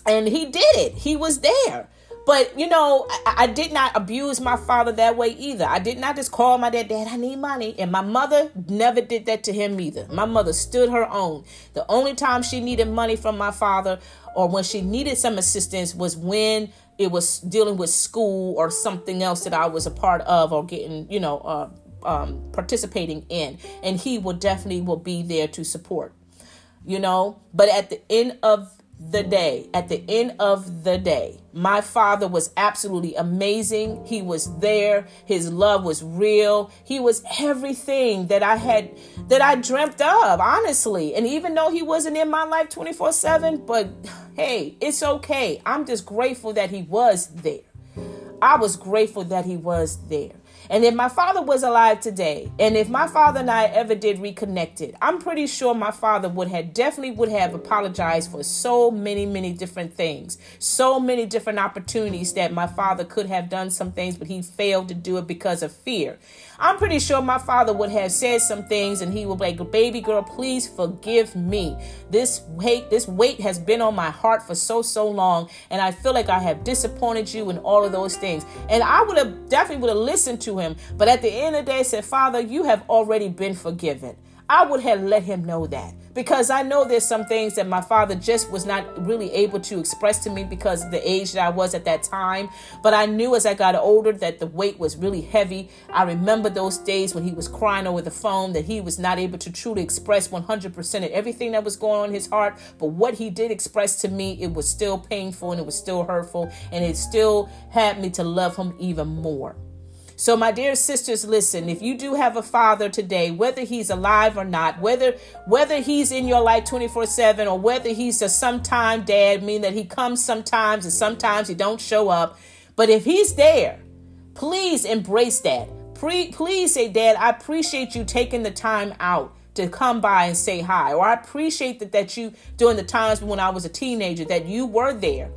And he did it. He was there. But you know, I, I, did not abuse my father that way either. I did not just call my dad, Dad, I need money. And my mother never did that to him either. My mother stood her own. The only time she needed money from my father or when she needed some assistance was when it was dealing with school or something else that I was a part of or getting, you know, uh, um, participating in, and he will definitely will be there to support. You know, but at the end of the day, at the end of the day, my father was absolutely amazing. He was there. His love was real. He was everything that I had, that I dreamt of, honestly. And even though he wasn't in my life 24 7, but hey, it's okay. I'm just grateful that he was there. I was grateful that he was there. And if my father was alive today, and if my father and I ever did reconnected, I'm pretty sure my father would have definitely would have apologized for so many, many different things, so many different opportunities that my father could have done some things, but he failed to do it because of fear. I'm pretty sure my father would have said some things and he would be like, baby girl, please forgive me. This weight, this weight has been on my heart for so, so long. And I feel like I have disappointed you and all of those things. And I would have definitely would have listened to him. But at the end of the day, I said, Father, you have already been forgiven. I would have let him know that because I know there's some things that my father just was not really able to express to me because of the age that I was at that time. But I knew as I got older that the weight was really heavy. I remember those days when he was crying over the phone that he was not able to truly express 100% of everything that was going on in his heart. But what he did express to me, it was still painful and it was still hurtful and it still had me to love him even more. So, my dear sisters, listen, if you do have a father today, whether he's alive or not, whether whether he's in your life 24-7 or whether he's a sometime dad, mean that he comes sometimes and sometimes he don't show up. But if he's there, please embrace that. Pre- please say, Dad, I appreciate you taking the time out to come by and say hi. Or I appreciate that that you during the times when I was a teenager that you were there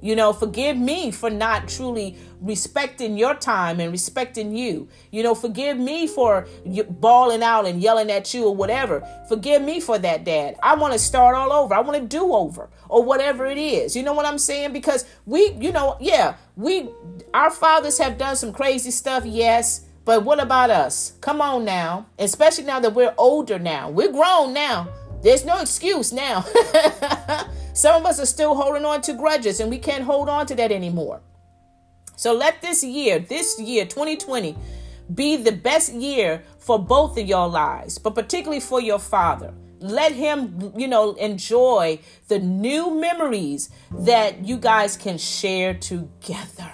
you know, forgive me for not truly respecting your time and respecting you. You know, forgive me for bawling out and yelling at you or whatever. Forgive me for that, Dad. I want to start all over. I want to do over or whatever it is. You know what I'm saying? Because we, you know, yeah, we, our fathers have done some crazy stuff, yes. But what about us? Come on now. Especially now that we're older now. We're grown now. There's no excuse now. Some of us are still holding on to grudges and we can't hold on to that anymore. So let this year, this year, 2020, be the best year for both of your lives, but particularly for your father. Let him, you know, enjoy the new memories that you guys can share together.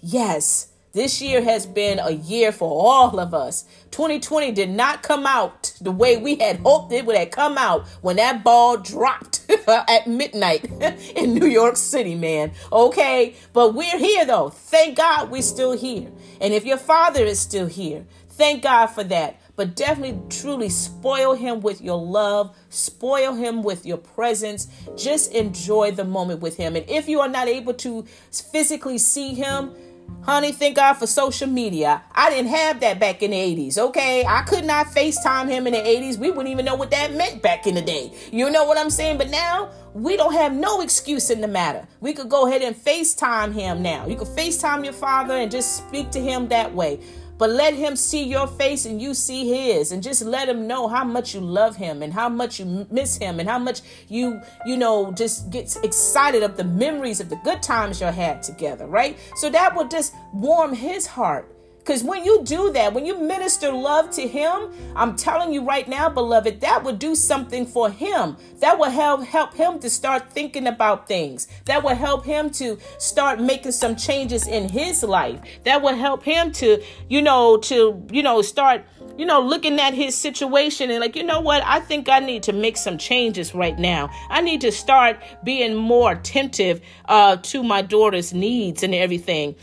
Yes, this year has been a year for all of us. 2020 did not come out the way we had hoped it would have come out when that ball dropped at midnight in New York City, man. Okay? But we're here though. Thank God we're still here. And if your father is still here, thank God for that. but definitely truly spoil him with your love, spoil him with your presence. Just enjoy the moment with him. And if you are not able to physically see him, Honey, thank God for social media. I didn't have that back in the 80s, okay? I could not FaceTime him in the 80s. We wouldn't even know what that meant back in the day. You know what I'm saying? But now we don't have no excuse in the matter. We could go ahead and FaceTime him now. You could FaceTime your father and just speak to him that way. But let him see your face and you see his and just let him know how much you love him and how much you miss him and how much you, you know, just get excited of the memories of the good times you had together, right? So that will just warm his heart because when you do that, when you minister love to him, I'm telling you right now, beloved, that would do something for him. That will help help him to start thinking about things. That will help him to start making some changes in his life. That will help him to, you know, to, you know, start you know, looking at his situation and like, you know what? I think I need to make some changes right now. I need to start being more attentive uh, to my daughter's needs and everything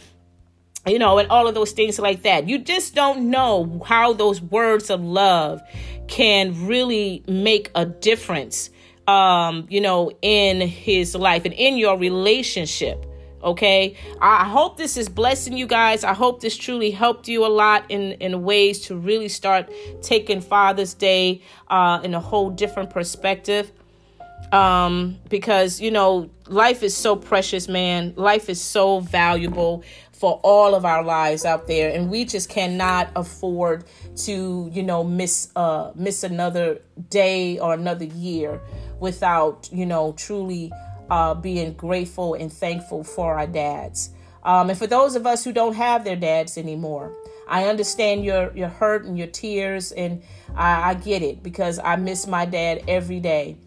you know, and all of those things like that. You just don't know how those words of love can really make a difference, um, you know, in his life and in your relationship. Okay, I hope this is blessing you guys. I hope this truly helped you a lot in in ways to really start taking Father's Day uh, in a whole different perspective um because you know life is so precious man life is so valuable for all of our lives out there and we just cannot afford to you know miss uh miss another day or another year without you know truly uh being grateful and thankful for our dads um and for those of us who don't have their dads anymore I understand your your hurt and your tears, and I, I get it because I miss my dad every day.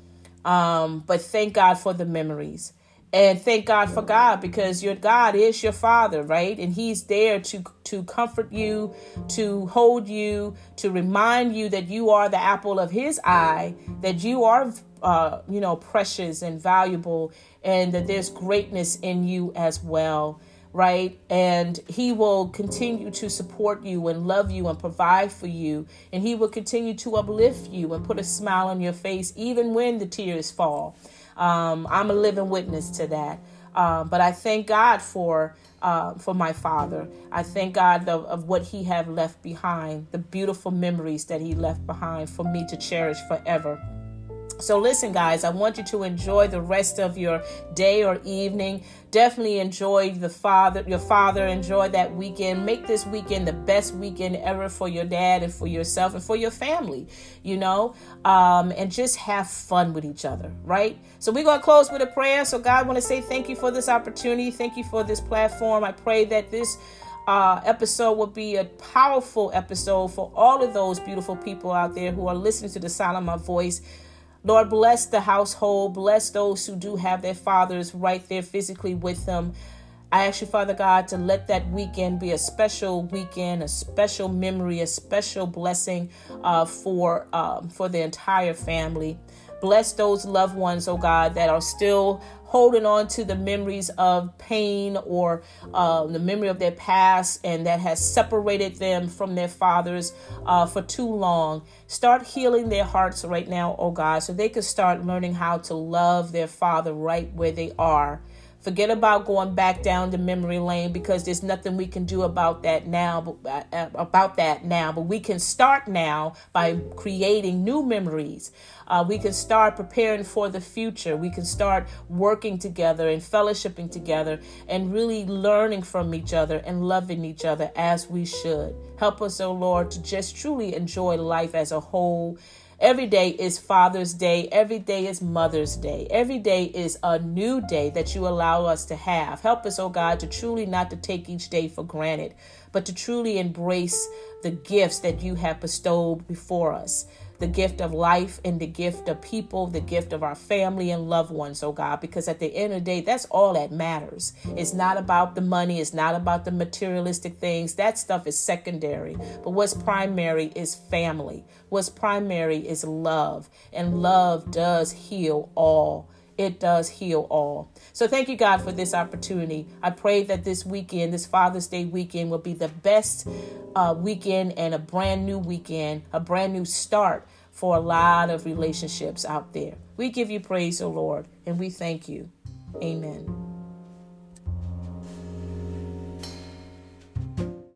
Um, but thank God for the memories. And thank God for God because your God is your father, right? And he's there to to comfort you, to hold you, to remind you that you are the apple of his eye, that you are uh, you know, precious and valuable and that there's greatness in you as well right? And he will continue to support you and love you and provide for you. And he will continue to uplift you and put a smile on your face even when the tears fall. Um, I'm a living witness to that. Um, but I thank God for uh, for my father. I thank God of, of what he have left behind, the beautiful memories that he left behind for me to cherish forever. So, listen, guys, I want you to enjoy the rest of your day or evening. Definitely enjoy the father, your father. Enjoy that weekend. Make this weekend the best weekend ever for your dad and for yourself and for your family. You know, um, and just have fun with each other, right? So we're gonna close with a prayer. So, God, want to say thank you for this opportunity. Thank you for this platform. I pray that this uh, episode will be a powerful episode for all of those beautiful people out there who are listening to the sound of my voice. Lord, bless the household. Bless those who do have their fathers right there physically with them. I ask you, Father God, to let that weekend be a special weekend, a special memory, a special blessing uh, for um, for the entire family. Bless those loved ones, oh God, that are still holding on to the memories of pain or uh, the memory of their past and that has separated them from their fathers uh, for too long. Start healing their hearts right now, oh God, so they can start learning how to love their father right where they are. Forget about going back down the memory lane because there's nothing we can do about that now. Uh, uh, about that now, but we can start now by creating new memories. Uh, we can start preparing for the future. We can start working together and fellowshipping together and really learning from each other and loving each other as we should. Help us, oh Lord, to just truly enjoy life as a whole. Every day is Father's Day. Every day is Mother's Day. Every day is a new day that you allow us to have. Help us, oh God, to truly not to take each day for granted, but to truly embrace the gifts that you have bestowed before us the gift of life and the gift of people, the gift of our family and loved ones, oh God, because at the end of the day, that's all that matters. It's not about the money, it's not about the materialistic things. That stuff is secondary. But what's primary is family. What's primary is love. And love does heal all it does heal all. So thank you, God, for this opportunity. I pray that this weekend, this Father's Day weekend, will be the best uh, weekend and a brand new weekend, a brand new start for a lot of relationships out there. We give you praise, O oh Lord, and we thank you. Amen.